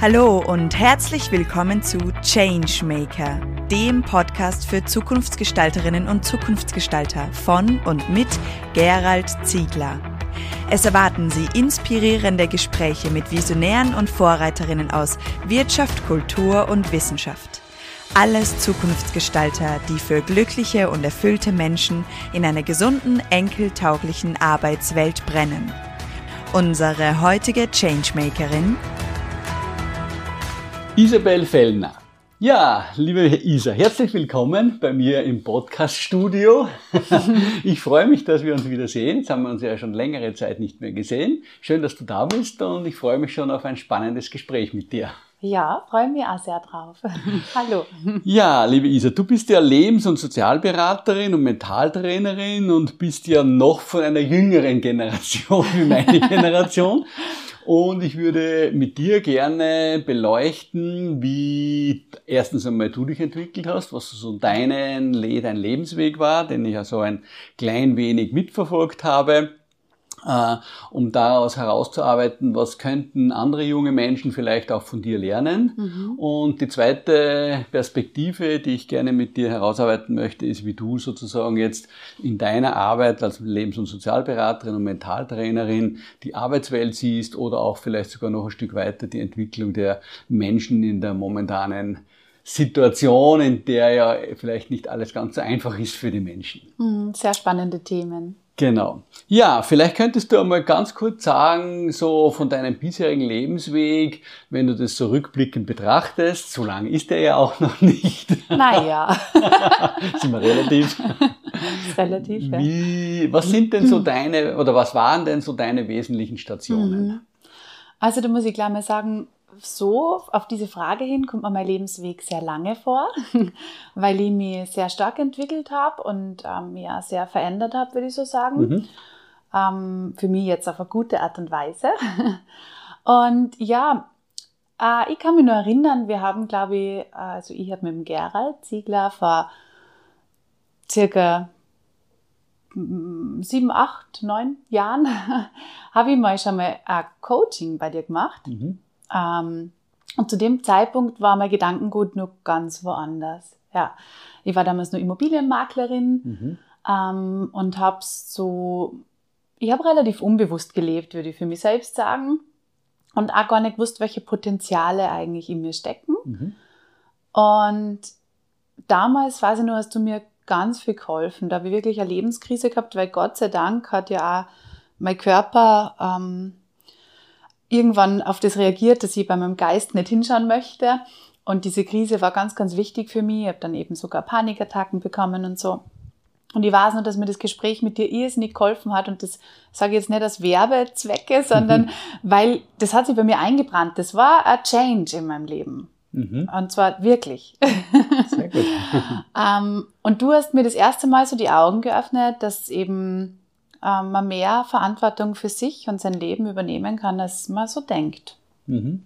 Hallo und herzlich willkommen zu Changemaker, dem Podcast für Zukunftsgestalterinnen und Zukunftsgestalter von und mit Gerald Ziegler. Es erwarten Sie inspirierende Gespräche mit Visionären und Vorreiterinnen aus Wirtschaft, Kultur und Wissenschaft. Alles Zukunftsgestalter, die für glückliche und erfüllte Menschen in einer gesunden, enkeltauglichen Arbeitswelt brennen. Unsere heutige Changemakerin Isabel Fellner. Ja, liebe Isa, herzlich willkommen bei mir im Podcast-Studio. Ich freue mich, dass wir uns wieder sehen. Jetzt haben wir uns ja schon längere Zeit nicht mehr gesehen. Schön, dass du da bist und ich freue mich schon auf ein spannendes Gespräch mit dir. Ja, freue mich auch sehr drauf. Hallo. Ja, liebe Isa, du bist ja Lebens- und Sozialberaterin und Mentaltrainerin und bist ja noch von einer jüngeren Generation wie meine Generation. Und ich würde mit dir gerne beleuchten, wie erstens einmal du dich entwickelt hast, was so deinen, dein Lebensweg war, den ich ja so ein klein wenig mitverfolgt habe äh, um daraus herauszuarbeiten, was könnten andere junge Menschen vielleicht auch von dir lernen. Mhm. Und die zweite Perspektive, die ich gerne mit dir herausarbeiten möchte, ist, wie du sozusagen jetzt in deiner Arbeit als Lebens- und Sozialberaterin und Mentaltrainerin die Arbeitswelt siehst oder auch vielleicht sogar noch ein Stück weiter die Entwicklung der Menschen in der momentanen Situation, in der ja vielleicht nicht alles ganz so einfach ist für die Menschen. Mhm, sehr spannende Themen. Genau. Ja, vielleicht könntest du einmal ganz kurz sagen, so von deinem bisherigen Lebensweg, wenn du das so rückblickend betrachtest, so lang ist er ja auch noch nicht. Naja. sind wir relativ. relativ, ja. Wie, was sind denn so deine, oder was waren denn so deine wesentlichen Stationen? Mhm. Also da muss ich gleich mal sagen, so auf diese Frage hin kommt mir mein Lebensweg sehr lange vor, weil ich mich sehr stark entwickelt habe und ähm, ja, sehr verändert habe, würde ich so sagen. Mhm. Ähm, für mich jetzt auf eine gute Art und Weise. Und ja, äh, ich kann mich nur erinnern, wir haben, glaube ich, also ich habe mit dem Gerald Ziegler vor circa mm, sieben, acht, neun Jahren habe ich mal schon mal ein Coaching bei dir gemacht. Mhm. Ähm, und zu dem Zeitpunkt war mein Gedankengut nur ganz woanders. Ja, ich war damals nur Immobilienmaklerin mhm. ähm, und habe so, ich habe relativ unbewusst gelebt, würde ich für mich selbst sagen. Und auch gar nicht gewusst, welche Potenziale eigentlich in mir stecken. Mhm. Und damals, weiß ich nur, hast du mir ganz viel geholfen. Da habe ich wirklich eine Lebenskrise gehabt, weil Gott sei Dank hat ja auch mein Körper ähm, irgendwann auf das reagiert, dass ich bei meinem Geist nicht hinschauen möchte. Und diese Krise war ganz, ganz wichtig für mich. Ich habe dann eben sogar Panikattacken bekommen und so. Und ich weiß nur, dass mir das Gespräch mit dir irrsinnig geholfen hat. Und das sage ich jetzt nicht als Werbezwecke, sondern weil das hat sich bei mir eingebrannt. Das war ein Change in meinem Leben. Mhm. Und zwar wirklich. Sehr gut. um, ähm, und du hast mir das erste Mal so die Augen geöffnet, dass eben man mehr Verantwortung für sich und sein Leben übernehmen kann, als man so denkt. Mhm.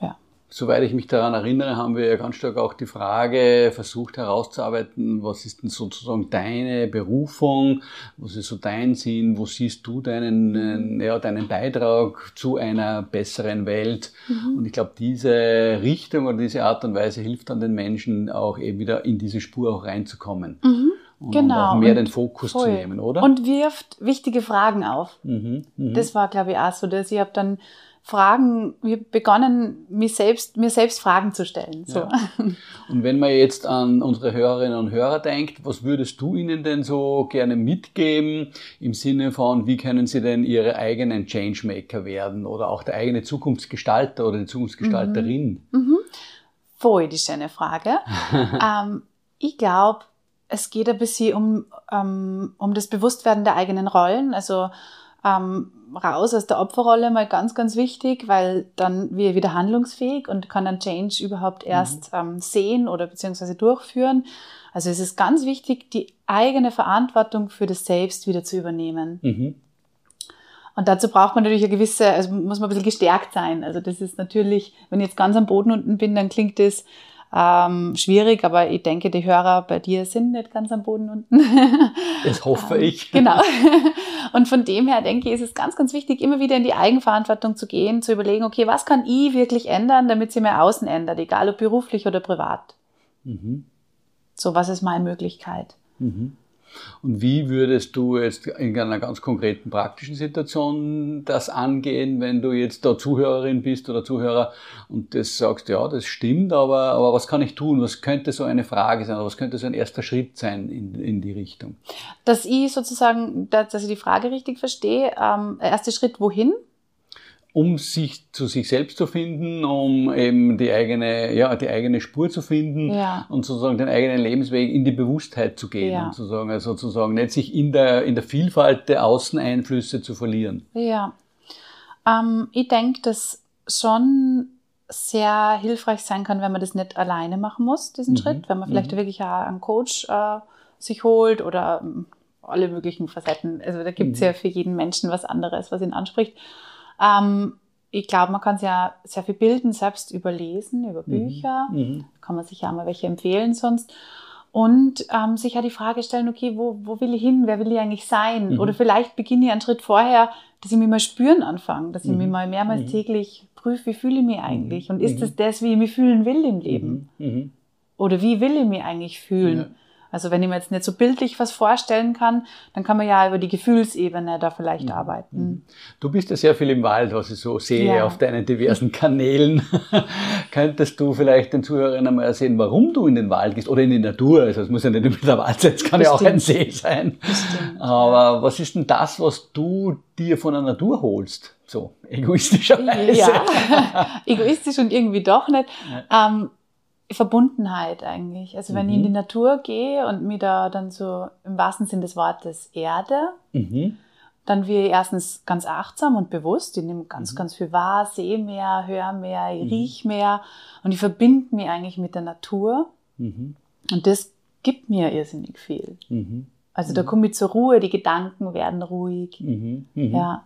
Ja. Soweit ich mich daran erinnere, haben wir ja ganz stark auch die Frage versucht herauszuarbeiten, was ist denn sozusagen deine Berufung, was ist so dein Sinn, wo siehst du deinen, ja, deinen Beitrag zu einer besseren Welt? Mhm. Und ich glaube, diese Richtung oder diese Art und Weise hilft dann den Menschen auch eben wieder in diese Spur auch reinzukommen. Mhm und genau. auch mehr und den Fokus voll. zu nehmen, oder? Und wirft wichtige Fragen auf. Mhm, mh. Das war, glaube ich, auch so, dass ich habe dann Fragen, wir begonnen, mich selbst, mir selbst Fragen zu stellen. So. Ja. Und wenn man jetzt an unsere Hörerinnen und Hörer denkt, was würdest du ihnen denn so gerne mitgeben im Sinne von, wie können sie denn ihre eigenen Changemaker werden oder auch der eigene Zukunftsgestalter oder die Zukunftsgestalterin? Mhm. Mhm. Voll die schöne Frage. ähm, ich glaube, es geht ein bisschen um, um, um das Bewusstwerden der eigenen Rollen, also ähm, raus aus der Opferrolle mal ganz, ganz wichtig, weil dann wir wieder handlungsfähig und kann dann Change überhaupt mhm. erst mhm. ähm, sehen oder beziehungsweise durchführen. Also es ist ganz wichtig, die eigene Verantwortung für das Selbst wieder zu übernehmen. Mhm. Und dazu braucht man natürlich eine gewisse, also muss man ein bisschen gestärkt sein. Also das ist natürlich, wenn ich jetzt ganz am Boden unten bin, dann klingt das ähm, schwierig, aber ich denke, die Hörer bei dir sind nicht ganz am Boden unten. Das hoffe ich. Genau. Und von dem her denke ich, ist es ganz, ganz wichtig, immer wieder in die Eigenverantwortung zu gehen, zu überlegen, okay, was kann ich wirklich ändern, damit sie mehr außen ändert, egal ob beruflich oder privat. Mhm. So, was ist meine Möglichkeit? Mhm. Und wie würdest du jetzt in einer ganz konkreten praktischen Situation das angehen, wenn du jetzt da Zuhörerin bist oder Zuhörer und das sagst, ja, das stimmt, aber, aber was kann ich tun? Was könnte so eine Frage sein oder was könnte so ein erster Schritt sein in, in die Richtung? Dass ich sozusagen, dass ich die Frage richtig verstehe, ähm, erster Schritt wohin? Um sich zu sich selbst zu finden, um eben die eigene, ja, die eigene Spur zu finden ja. und sozusagen den eigenen Lebensweg in die Bewusstheit zu gehen, ja. sozusagen, also sozusagen nicht sich in der, in der Vielfalt der Außeneinflüsse zu verlieren. Ja. Ähm, ich denke, dass schon sehr hilfreich sein kann, wenn man das nicht alleine machen muss, diesen mhm. Schritt, wenn man vielleicht mhm. wirklich auch einen Coach äh, sich holt oder ähm, alle möglichen Facetten. Also da gibt es mhm. ja für jeden Menschen was anderes, was ihn anspricht. Ähm, ich glaube, man kann ja sehr viel bilden, selbst überlesen, über mhm. Bücher. Mhm. Kann man sich ja mal welche empfehlen sonst. Und ähm, sich ja die Frage stellen, okay, wo, wo will ich hin? Wer will ich eigentlich sein? Mhm. Oder vielleicht beginne ich einen Schritt vorher, dass ich mich mal spüren anfange, dass ich mich mhm. mal mehrmals mhm. täglich prüfe, wie fühle ich mich eigentlich? Und ist das das, wie ich mich fühlen will im Leben? Oder wie will ich mich eigentlich fühlen? Ja. Also wenn ich mir jetzt nicht so bildlich was vorstellen kann, dann kann man ja über die Gefühlsebene da vielleicht mhm. arbeiten. Mhm. Du bist ja sehr viel im Wald, was ich so sehe ja. auf deinen diversen Kanälen. Könntest du vielleicht den Zuhörern einmal erzählen, warum du in den Wald gehst oder in die Natur? Also es muss ja nicht immer der Wald sein, es kann Bestimmt. ja auch ein See sein. Bestimmt. Aber was ist denn das, was du dir von der Natur holst? So egoistischerweise. Ja, egoistisch und irgendwie doch nicht. Ja. Ähm, Verbundenheit eigentlich. Also wenn mhm. ich in die Natur gehe und mir da dann so im wahrsten Sinn des Wortes erde, mhm. dann wir erstens ganz achtsam und bewusst. Ich nehme ganz, mhm. ganz viel wahr, sehe mehr, höre mehr, ich mhm. riech mehr und ich verbinde mich eigentlich mit der Natur. Mhm. Und das gibt mir irrsinnig viel. Mhm. Also da komme ich zur Ruhe, die Gedanken werden ruhig. Ja.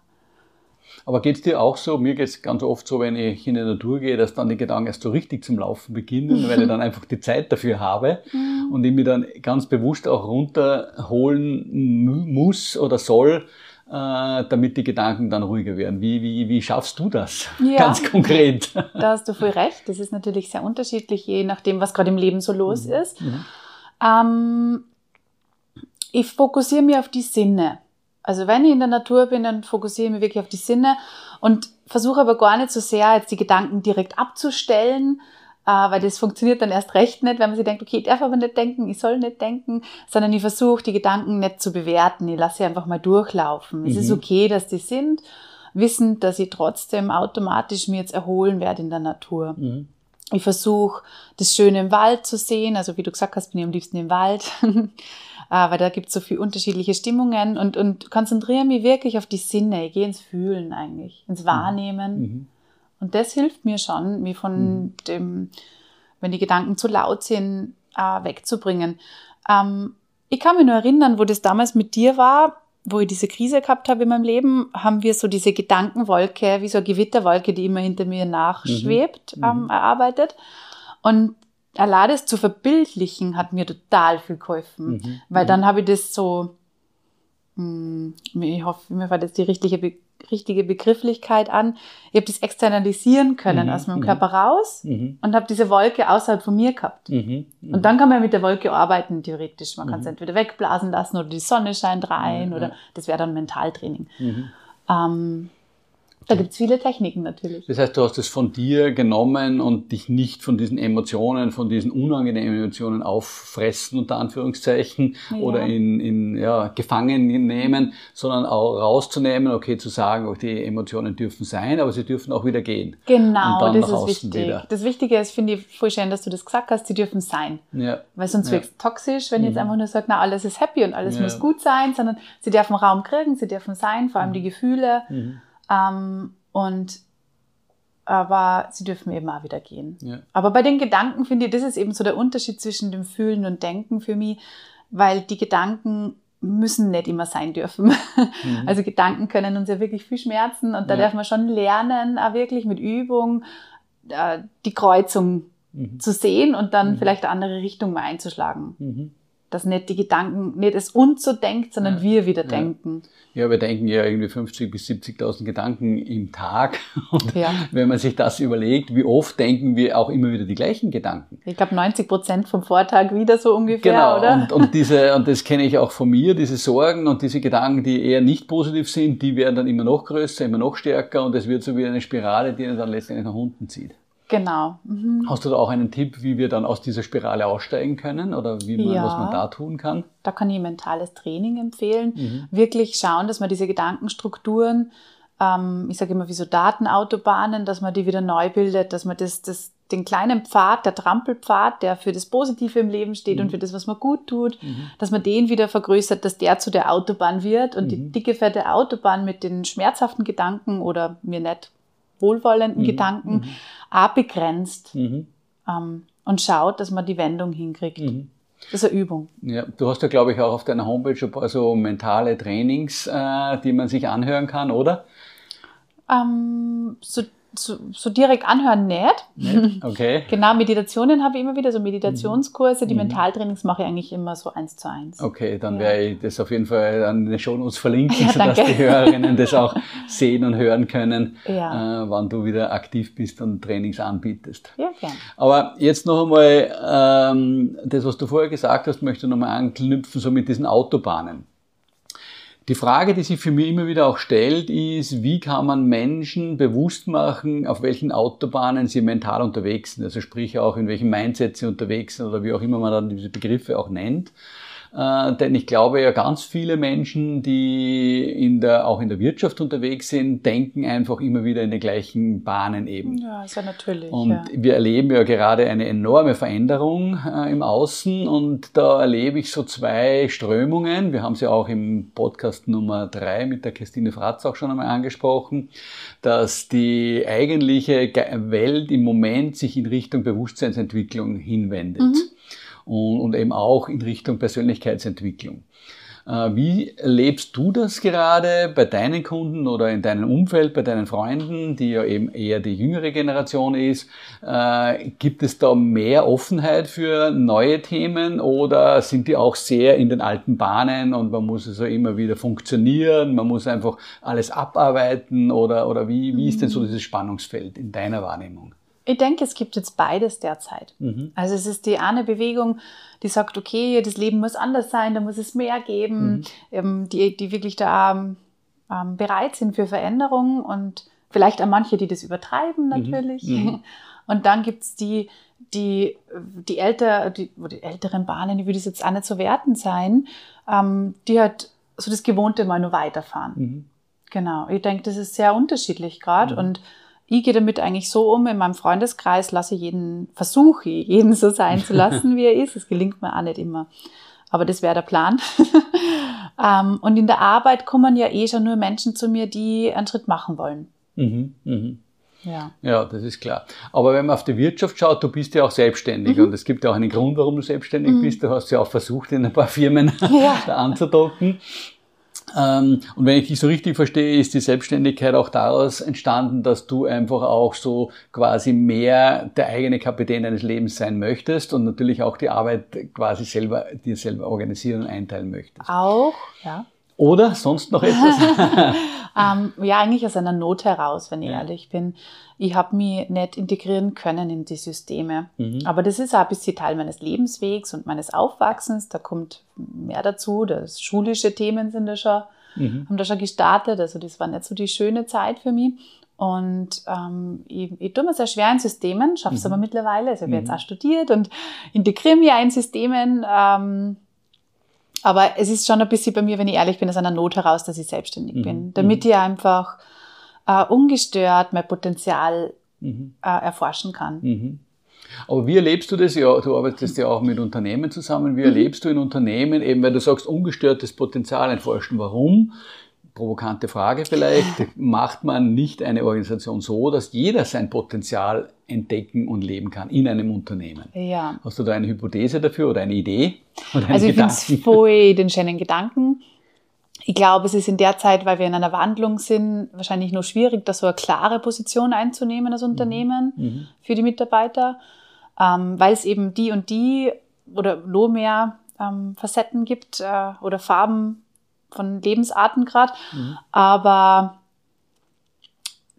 Aber geht es dir auch so? Mir geht es ganz oft so, wenn ich in die Natur gehe, dass dann die Gedanken erst so richtig zum Laufen beginnen, weil ich dann einfach die Zeit dafür habe mhm. und ich mich dann ganz bewusst auch runterholen muss oder soll, äh, damit die Gedanken dann ruhiger werden. Wie, wie, wie schaffst du das ja, ganz konkret? Da hast du voll recht. Das ist natürlich sehr unterschiedlich, je nachdem, was gerade im Leben so los mhm. ist. Mhm. Ähm, ich fokussiere mich auf die Sinne. Also wenn ich in der Natur bin, dann fokussiere ich mich wirklich auf die Sinne und versuche aber gar nicht so sehr, jetzt die Gedanken direkt abzustellen, äh, weil das funktioniert dann erst recht nicht, wenn man sich denkt, okay, ich darf aber nicht denken, ich soll nicht denken, sondern ich versuche, die Gedanken nicht zu bewerten. Ich lasse sie einfach mal durchlaufen. Mhm. Es ist mhm. okay, dass die sind, wissend, dass ich trotzdem automatisch mir jetzt erholen werde in der Natur. Mhm. Ich versuche, das Schöne im Wald zu sehen. Also wie du gesagt hast, bin ich am liebsten im Wald. äh, weil da gibt es so viele unterschiedliche Stimmungen und, und konzentriere mich wirklich auf die Sinne. Ich gehe ins Fühlen eigentlich, ins Wahrnehmen. Mhm. Und das hilft mir schon, mich von mhm. dem, wenn die Gedanken zu laut sind, äh, wegzubringen. Ähm, ich kann mich nur erinnern, wo das damals mit dir war, wo ich diese Krise gehabt habe in meinem Leben, haben wir so diese Gedankenwolke, wie so eine Gewitterwolke, die immer hinter mir nachschwebt, mhm. ähm, erarbeitet. Und allein das zu verbildlichen hat mir total viel geholfen, mhm. weil mhm. dann habe ich das so, hm, ich hoffe, mir war das die richtige, richtige Begrifflichkeit an. Ich habe das externalisieren können mhm. aus meinem mhm. Körper raus mhm. und habe diese Wolke außerhalb von mir gehabt. Mhm. Und dann kann man mit der Wolke arbeiten, theoretisch. Man kann es entweder wegblasen lassen oder die Sonne scheint rein oder das wäre dann Mentaltraining. Ähm, da gibt's viele Techniken natürlich. Das heißt, du hast es von dir genommen und dich nicht von diesen Emotionen, von diesen unangenehmen Emotionen auffressen, unter Anführungszeichen, ja. oder in, in ja, gefangen nehmen, sondern auch rauszunehmen, okay, zu sagen, okay, die Emotionen dürfen sein, aber sie dürfen auch wieder gehen. Genau, das ist wichtig. Wieder. Das Wichtige ist, finde ich voll schön, dass du das gesagt hast, sie dürfen sein. Ja. Weil sonst ja. wird es toxisch, wenn mhm. jetzt einfach nur sage, na, alles ist happy und alles ja. muss gut sein, sondern sie dürfen Raum kriegen, sie dürfen sein, vor allem mhm. die Gefühle. Mhm. Ähm, und aber sie dürfen eben auch wieder gehen. Ja. Aber bei den Gedanken finde ich, das ist eben so der Unterschied zwischen dem Fühlen und Denken für mich, weil die Gedanken müssen nicht immer sein dürfen. Mhm. Also Gedanken können uns ja wirklich viel schmerzen und da ja. darf man schon lernen, auch wirklich mit Übung äh, die Kreuzung mhm. zu sehen und dann mhm. vielleicht eine andere Richtung mal einzuschlagen. Dass nicht die Gedanken, nicht es uns so denkt, sondern ja. wir wieder ja. denken. Ja, wir denken ja irgendwie 50.000 bis 70.000 Gedanken im Tag. Und ja. wenn man sich das überlegt, wie oft denken wir auch immer wieder die gleichen Gedanken? Ich glaube 90 Prozent vom Vortag wieder so ungefähr, genau. oder? Und, und diese, und das kenne ich auch von mir, diese Sorgen und diese Gedanken, die eher nicht positiv sind, die werden dann immer noch größer, immer noch stärker und es wird so wie eine Spirale, die dann letztendlich nach unten zieht. Genau. Mhm. Hast du da auch einen Tipp, wie wir dann aus dieser Spirale aussteigen können oder wie man, ja, was man da tun kann? Da kann ich mentales Training empfehlen. Mhm. Wirklich schauen, dass man diese Gedankenstrukturen, ähm, ich sage immer wie so Datenautobahnen, dass man die wieder neu bildet, dass man das, das, den kleinen Pfad, der Trampelpfad, der für das Positive im Leben steht mhm. und für das, was man gut tut, mhm. dass man den wieder vergrößert, dass der zu der Autobahn wird und die mhm. dicke, fette Autobahn mit den schmerzhaften Gedanken oder mir nicht wohlwollenden mhm. Gedanken mhm. auch begrenzt mhm. ähm, und schaut, dass man die Wendung hinkriegt. Mhm. Das ist eine Übung. Ja, du hast ja, glaube ich, auch auf deiner Homepage ein paar so mentale Trainings, äh, die man sich anhören kann, oder? Ähm, so so, so direkt anhören nicht. nicht? Okay. genau, Meditationen habe ich immer wieder, so Meditationskurse. Die mhm. Mentaltrainings mache ich eigentlich immer so eins zu eins. Okay, dann ja. werde ich das auf jeden Fall an den Shownotes verlinken, ja, sodass die Hörerinnen das auch sehen und hören können, ja. äh, wann du wieder aktiv bist und Trainings anbietest. Ja, gern. Aber jetzt noch einmal, ähm, das, was du vorher gesagt hast, möchte ich nochmal anknüpfen, so mit diesen Autobahnen. Die Frage, die sich für mich immer wieder auch stellt, ist, wie kann man Menschen bewusst machen, auf welchen Autobahnen sie mental unterwegs sind. Also sprich auch, in welchem Mindset sie unterwegs sind oder wie auch immer man dann diese Begriffe auch nennt. Äh, denn ich glaube ja ganz viele Menschen, die in der, auch in der Wirtschaft unterwegs sind, denken einfach immer wieder in den gleichen Bahnen eben. Ja, ist ja natürlich. Und ja. wir erleben ja gerade eine enorme Veränderung äh, im Außen und da erlebe ich so zwei Strömungen. Wir haben sie auch im Podcast Nummer drei mit der Christine Fratz auch schon einmal angesprochen, dass die eigentliche Welt im Moment sich in Richtung Bewusstseinsentwicklung hinwendet. Mhm und, und eben auch in Richtung Persönlichkeitsentwicklung. Äh, wie lebst du das gerade bei deinen Kunden oder in deinem Umfeld, bei deinen Freunden, die ja eben eher die jüngere Generation ist? Äh, gibt es da mehr Offenheit für neue Themen oder sind die auch sehr in den alten Bahnen und man muss also immer wieder funktionieren, man muss einfach alles abarbeiten oder, oder wie, wie ist denn so mhm. dieses Spannungsfeld in deiner Wahrnehmung? Ich denke, es gibt jetzt beides derzeit. Mhm. Also es ist die eine Bewegung, die sagt, okay, das Leben muss anders sein, da muss es mehr geben, mhm. ähm, die, die wirklich da ähm, bereit sind für Veränderungen und vielleicht auch manche, die das übertreiben mhm. natürlich. Mhm. Und dann gibt's die, die, die, älter, die, die älteren Bahnen, die würde es jetzt auch nicht so werten sein, ähm, die halt so das Gewohnte mal nur weiterfahren. Mhm. Genau. Ich denke, das ist sehr unterschiedlich gerade mhm. und ich gehe damit eigentlich so um, in meinem Freundeskreis lasse ich jeden, versuche ich, jeden so sein zu lassen, wie er ist. Es gelingt mir auch nicht immer. Aber das wäre der Plan. Ähm, und in der Arbeit kommen ja eh schon nur Menschen zu mir, die einen Schritt machen wollen. Mhm, mhm. Ja. ja, das ist klar. Aber wenn man auf die Wirtschaft schaut, du bist ja auch selbstständig mhm. und es gibt ja auch einen Grund, warum du selbstständig mhm. bist. Du hast ja auch versucht, in ein paar Firmen ja. anzudocken. Ähm, und wenn ich dich so richtig verstehe, ist die Selbstständigkeit auch daraus entstanden, dass du einfach auch so quasi mehr der eigene Kapitän deines Lebens sein möchtest und natürlich auch die Arbeit quasi selber, dir selber organisieren und einteilen möchtest. Auch, ja. Oder sonst noch etwas? ähm, ja, eigentlich aus einer Not heraus, wenn ich ja. ehrlich bin. Ich habe mich nicht integrieren können in die Systeme. Mhm. Aber das ist auch ein bisschen Teil meines Lebenswegs und meines Aufwachsens. Da kommt mehr dazu. Das schulische Themen sind da schon, mhm. haben da schon gestartet. Also das war nicht so die schöne Zeit für mich. Und ähm, ich, ich tue mir sehr schwer in Systemen, schaffe es mhm. aber mittlerweile. Also ich habe jetzt mhm. auch studiert und integriere mich auch in Systemen. Ähm, aber es ist schon ein bisschen bei mir, wenn ich ehrlich bin, aus einer Not heraus, dass ich selbstständig mhm. bin, damit mhm. ich einfach äh, ungestört mein Potenzial mhm. äh, erforschen kann. Mhm. Aber wie erlebst du das? Ja, du arbeitest ja auch mit Unternehmen zusammen. Wie mhm. erlebst du in Unternehmen eben, weil du sagst, ungestörtes Potenzial erforschen? Warum? provokante Frage vielleicht, macht man nicht eine Organisation so, dass jeder sein Potenzial entdecken und leben kann in einem Unternehmen? Ja. Hast du da eine Hypothese dafür oder eine Idee? Oder also ich finde es voll den schönen Gedanken. Ich glaube, es ist in der Zeit, weil wir in einer Wandlung sind, wahrscheinlich nur schwierig, da so eine klare Position einzunehmen als mhm. Unternehmen mhm. für die Mitarbeiter. ähm, weil es eben die und die oder noch mehr ähm, Facetten gibt äh, oder Farben von Lebensarten gerade. Mhm. Aber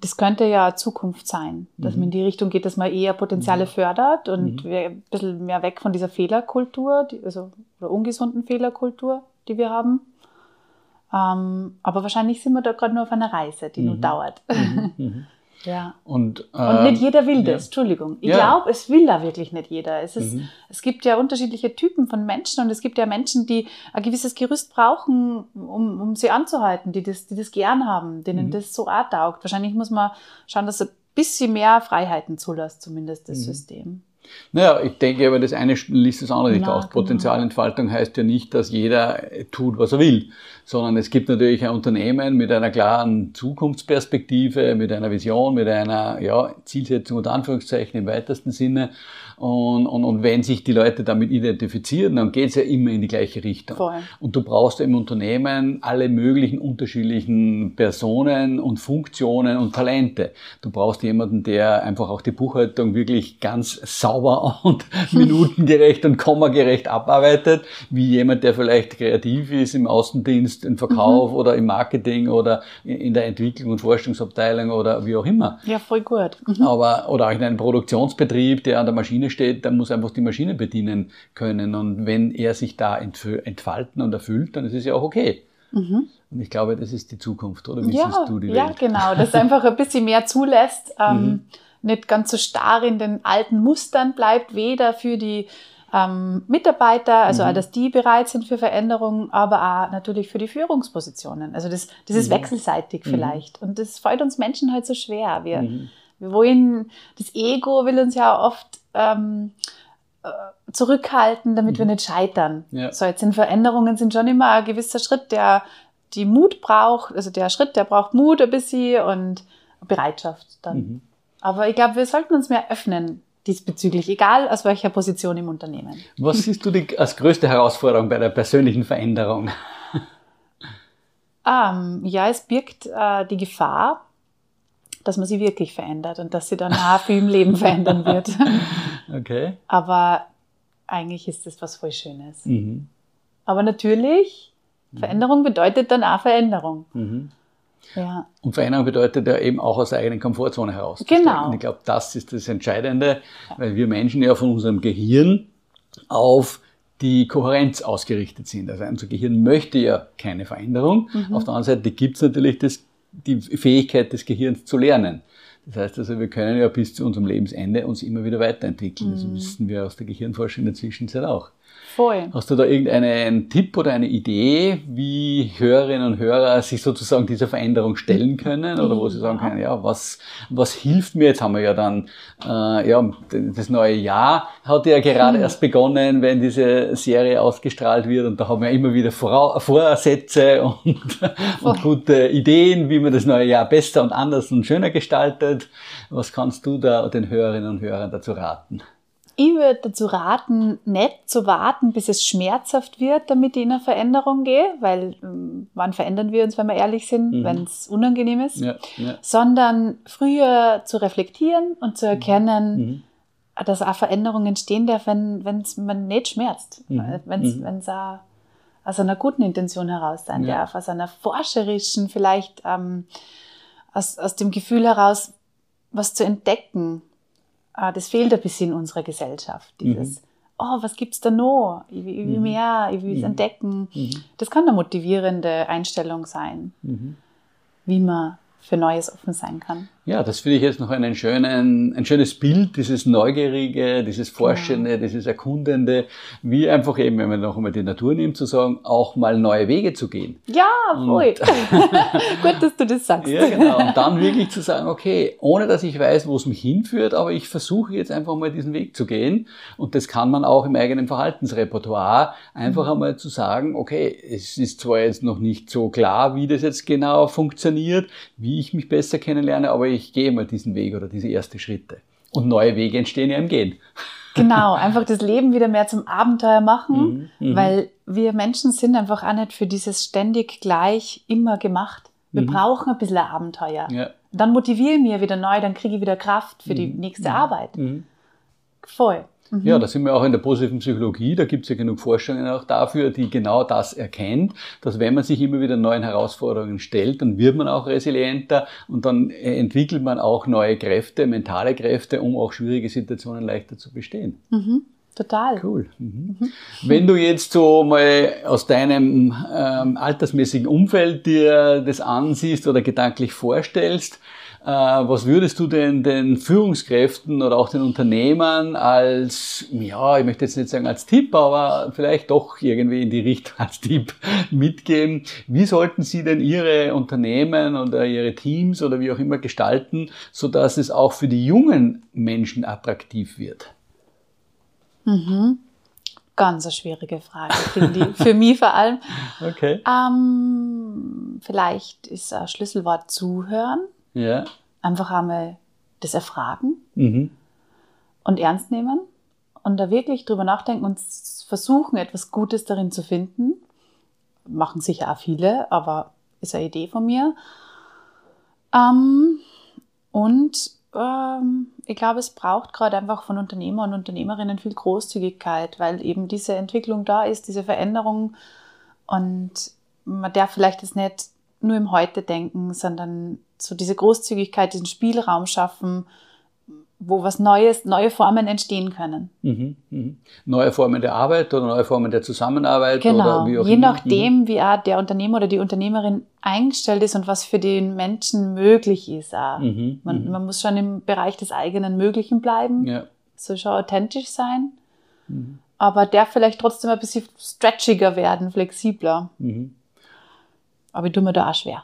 das könnte ja Zukunft sein, dass Mhm. man in die Richtung geht, dass man eher Potenziale fördert und Mhm. wir ein bisschen mehr weg von dieser Fehlerkultur, die, also oder ungesunden Fehlerkultur, die wir haben. Ähm, aber wahrscheinlich sind wir da gerade nur auf einer Reise, die nur Mhm. dauert. Ja. Und, Und ähm, nicht jeder will ja. das, Entschuldigung. Ich Ja. glaube, es will da wirklich nicht jeder. Es, ist, Mhm. es gibt ja unterschiedliche Typen von Menschen und es gibt ja Menschen, die ein gewisses Gerüst brauchen, um, um sie anzuhalten, die das, die das gern haben, denen Mhm. das so auch taugt. Wahrscheinlich muss man schauen, dass er ein bisschen mehr Freiheiten zulässt, zumindest das Mhm. System. Naja, ich denke aber, das eine liest das andere nicht Na, aus. genau. Potenzialentfaltung heißt ja nicht, dass jeder tut, was er will, sondern es gibt natürlich ein Unternehmen mit einer klaren Zukunftsperspektive, mit einer Vision, mit einer ja, Zielsetzung und Anführungszeichen im weitesten Sinne. Und, und, und wenn sich die Leute damit identifizieren, dann geht es ja immer in die gleiche Richtung. Voll. Und du brauchst im Unternehmen alle möglichen unterschiedlichen Personen und Funktionen und Talente. Du brauchst jemanden, der einfach auch die Buchhaltung wirklich ganz sauber und minutengerecht und kommagerecht abarbeitet, wie jemand, der vielleicht kreativ ist im Außendienst, im Verkauf oder im Marketing oder in der Entwicklung und Forschungsabteilung oder wie auch immer. Ja, voll gut. Mhm. Aber, oder auch in einem Produktionsbetrieb, der an der Maschine steht, der muss einfach die Maschine bedienen können. Und wenn er sich da entf- entfalten und erfüllt, dann ist es ja auch okay. Mhm. Und ich glaube, das ist die Zukunft, oder? Wie Ja, siehst du die ja, Welt? genau. Dass einfach ein bisschen mehr zulässt, ähm, Mhm. nicht ganz so starr in den alten Mustern bleibt, weder für die ähm, Mitarbeiter, also Mhm. auch, dass die bereit sind für Veränderungen, aber auch natürlich für die Führungspositionen. Also das, das ist Mhm. wechselseitig Mhm. vielleicht. Und das fällt uns Menschen halt so schwer. Wir, Mhm. wir wollen, das Ego will uns ja oft ähm, äh, zurückhalten, damit wir Mhm. nicht scheitern. Ja. So, jetzt sind Veränderungen sind schon immer ein gewisser Schritt, der die Mut braucht, also der Schritt, der braucht Mut ein bisschen und Bereitschaft dann. Mhm. Aber ich glaube, wir sollten uns mehr öffnen diesbezüglich, egal aus welcher Position im Unternehmen. Was siehst du die, als größte Herausforderung bei der persönlichen Veränderung? Ähm, ja, es birgt äh, die Gefahr, dass man sie wirklich verändert und dass sie dann auch viel im Leben verändern wird. Okay. Aber eigentlich ist das was voll Schönes. Mhm. Aber natürlich, Veränderung bedeutet dann auch Veränderung. Mhm. Ja. Und Veränderung bedeutet ja eben auch aus der eigenen Komfortzone heraus. Genau. Und ich glaube, das ist das Entscheidende, weil wir Menschen ja von unserem Gehirn auf die Kohärenz ausgerichtet sind. Also unser Gehirn möchte ja keine Veränderung. Mhm. Auf der anderen Seite gibt es natürlich das, die Fähigkeit des Gehirns zu lernen. Das heißt also, wir können ja bis zu unserem Lebensende uns immer wieder weiterentwickeln. Das Mhm. wissen wir aus der Gehirnforschung in der Zwischenzeit auch. Voll. Hast du da irgendeinen Tipp oder eine Idee, wie Hörerinnen und Hörer sich sozusagen dieser Veränderung stellen können? Oder wo sie sagen können, ja, was, was hilft mir? Jetzt haben wir ja dann, äh, ja, das neue Jahr hat ja gerade Hm. erst begonnen, wenn diese Serie ausgestrahlt wird. Und da haben wir immer wieder Vora Vorsätze und, und gute Ideen, wie man das neue Jahr besser und anders und schöner gestaltet. Was kannst du da den Hörerinnen und Hörern dazu raten? Ich würde dazu raten, nicht zu warten, bis es schmerzhaft wird, damit ich in eine Veränderung gehe, weil ähm, wann verändern wir uns, wenn wir ehrlich sind, Mhm. wenn es unangenehm ist, Ja, ja. sondern früher zu reflektieren und zu erkennen, Mhm. dass auch Veränderungen entstehen darf, wenn es man nicht schmerzt, Mhm. wenn es Mhm. auch aus einer guten Intention heraus sein Ja. darf, aus einer forscherischen, vielleicht ähm, aus, aus dem Gefühl heraus, was zu entdecken. Äh, das fehlt ein bisschen in unserer Gesellschaft. Dieses, oh, was gibt's da noch? Ich will, ich will Mhm. mehr, ich will es Mhm. entdecken. Mhm. Das kann eine motivierende Einstellung sein, Mhm. wie man für Neues offen sein kann. Ja, das finde ich jetzt noch einen schönen, ein schönes Bild, dieses Neugierige, dieses Forschende, dieses Erkundende, wie einfach eben, wenn man noch einmal die Natur nimmt, zu sagen, auch mal neue Wege zu gehen. Ja, voll. Gut, dass du das sagst. Ja, genau. Und dann wirklich zu sagen, okay, ohne dass ich weiß, wo es mich hinführt, aber ich versuche jetzt einfach mal diesen Weg zu gehen. Und das kann man auch im eigenen Verhaltensrepertoire einfach einmal zu sagen, okay, es ist zwar jetzt noch nicht so klar, wie das jetzt genau funktioniert, wie ich mich besser kennenlerne, aber ich gehe mal diesen Weg oder diese ersten Schritte. Und neue Wege entstehen ja im Gehen. Genau, einfach das Leben wieder mehr zum Abenteuer machen, Mhm, mhm. weil wir Menschen sind einfach auch nicht für dieses ständig gleich immer gemacht. Wir Mhm. brauchen ein bisschen ein Abenteuer. Ja. Dann motiviere ich mich wieder neu, dann kriege ich wieder Kraft für die nächste Arbeit. Mhm. Voll. Mhm. Ja, da sind wir auch in der positiven Psychologie, da gibt es ja genug Forschungen auch dafür, die genau das erkennt, dass wenn man sich immer wieder neuen Herausforderungen stellt, dann wird man auch resilienter und dann entwickelt man auch neue Kräfte, mentale Kräfte, um auch schwierige Situationen leichter zu bestehen. Mhm. Total. Cool. Mhm. Mhm. Wenn du jetzt so mal aus deinem ähm, altersmäßigen Umfeld dir das ansiehst oder gedanklich vorstellst, äh, was würdest du denn den Führungskräften oder auch den Unternehmern als, ja, ich möchte jetzt nicht sagen als Tipp, aber vielleicht doch irgendwie in die Richtung als Tipp mitgeben? Wie sollten sie denn ihre Unternehmen oder ihre Teams oder wie auch immer gestalten, so dass es auch für die jungen Menschen attraktiv wird? Mhm. Ganz eine schwierige Frage, finde ich. Für mich vor allem. Okay. Ähm, vielleicht ist ein Schlüsselwort zuhören. Ja. Einfach einmal das erfragen Mhm. und ernst nehmen und da wirklich drüber nachdenken und versuchen, etwas Gutes darin zu finden. Machen sicher auch viele, aber ist eine Idee von mir. Ähm, und ähm, ich glaube, es braucht gerade einfach von Unternehmer und Unternehmerinnen viel Großzügigkeit, weil eben diese Entwicklung da ist, diese Veränderung und man darf vielleicht jetzt nicht nur im Heute denken, sondern so diese Großzügigkeit, diesen Spielraum schaffen, wo was Neues, neue Formen entstehen können. Mhm, mhm. Neue Formen der Arbeit oder neue Formen der Zusammenarbeit genau. oder wie auch Je nachdem, wie auch der Unternehmer oder die Unternehmerin eingestellt ist und was für den Menschen möglich ist. Auch. Mhm, Man, mhm. man muss schon im Bereich des eigenen Möglichen bleiben, Ja. so schon authentisch sein, Mhm. aber der vielleicht trotzdem ein bisschen stretchiger werden, flexibler. Mhm. Aber ich tue mir da auch schwer.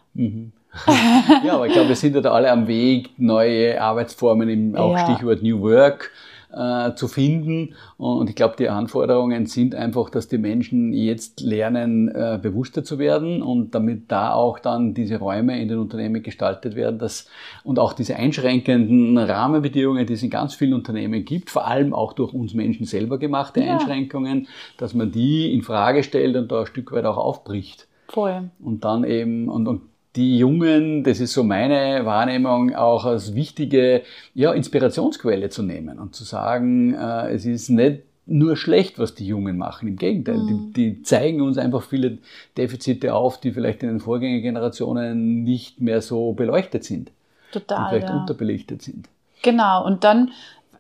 Ja, aber ich glaube, wir sind ja da alle am Weg, neue Arbeitsformen, im, auch Ja. Stichwort New Work, äh, zu finden. Und ich glaube, die Anforderungen sind einfach, dass die Menschen jetzt lernen, äh, bewusster zu werden und damit da auch dann diese Räume in den Unternehmen gestaltet werden, dass, und auch diese einschränkenden Rahmenbedingungen, die es in ganz vielen Unternehmen gibt, vor allem auch durch uns Menschen selber gemachte Ja. Einschränkungen, dass man die in Frage stellt und da ein Stück weit auch aufbricht. Voll. Und dann eben, und, und die Jungen, das ist so meine Wahrnehmung, auch als wichtige ja, Inspirationsquelle zu nehmen und zu sagen, äh, es ist nicht nur schlecht, was die Jungen machen. Im Gegenteil, die, die zeigen uns einfach viele Defizite auf, die vielleicht in den Vorgängergenerationen nicht mehr so beleuchtet sind, die Total. vielleicht Ja. unterbelichtet sind. Genau, und dann,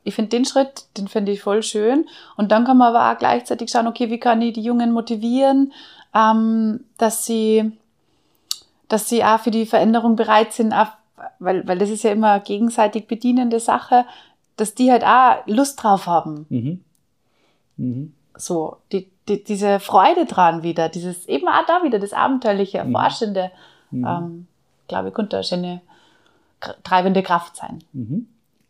ich finde den Schritt, den finde ich voll schön. Und dann kann man aber auch gleichzeitig schauen, okay, wie kann ich die Jungen motivieren, ähm, dass sie, dass sie auch für die Veränderung bereit sind, auch, weil, weil das ist ja immer eine gegenseitig bedienende Sache, dass die halt auch Lust drauf haben. Mhm. Mhm. So, die, die, diese Freude dran wieder, dieses eben auch da wieder, das Abenteuerliche, Erforschende, Mhm. ähm, glaube ich, könnte eine schöne treibende Kraft sein. Mhm.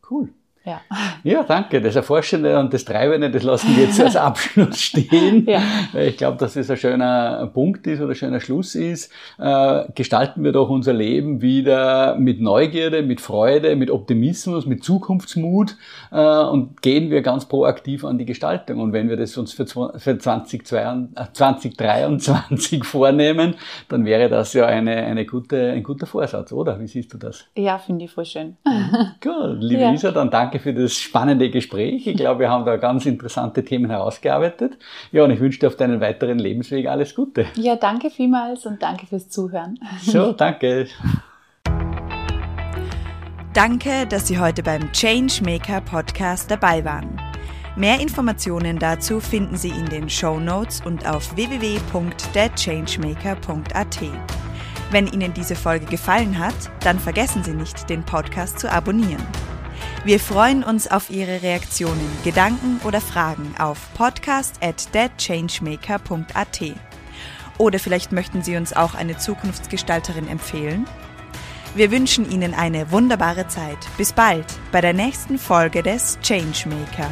Cool. Ja. Ja, danke. Das Erforschende und das Treibende, das lassen wir jetzt als Abschluss stehen. Ja. Ich glaube, dass es ein schöner Punkt ist oder ein schöner Schluss ist. Äh, gestalten wir doch unser Leben wieder mit Neugierde, mit Freude, mit Optimismus, mit Zukunftsmut äh, und gehen wir ganz proaktiv an die Gestaltung. Und wenn wir das uns für, für 2022 äh, 2023 vornehmen, dann wäre das ja eine, eine gute, ein guter Vorsatz, oder? Wie siehst du das? Ja, finde ich voll schön. Gut, liebe Ja. Isa, dann danke für das spannende Gespräch. Ich glaube, wir haben da ganz interessante Themen herausgearbeitet. Ja, und ich wünsche dir auf deinen weiteren Lebensweg alles Gute. Ja, danke vielmals und danke fürs Zuhören. So, danke. Danke, dass Sie heute beim Changemaker Podcast dabei waren. Mehr Informationen dazu finden Sie in den Show Notes und auf www.thechangemaker.at. Wenn Ihnen diese Folge gefallen hat, dann vergessen Sie nicht, den Podcast zu abonnieren. Wir freuen uns auf Ihre Reaktionen, Gedanken oder Fragen auf podcast at thechangemaker.at. Oder vielleicht möchten Sie uns auch eine Zukunftsgestalterin empfehlen? Wir wünschen Ihnen eine wunderbare Zeit. Bis bald bei der nächsten Folge des Changemaker.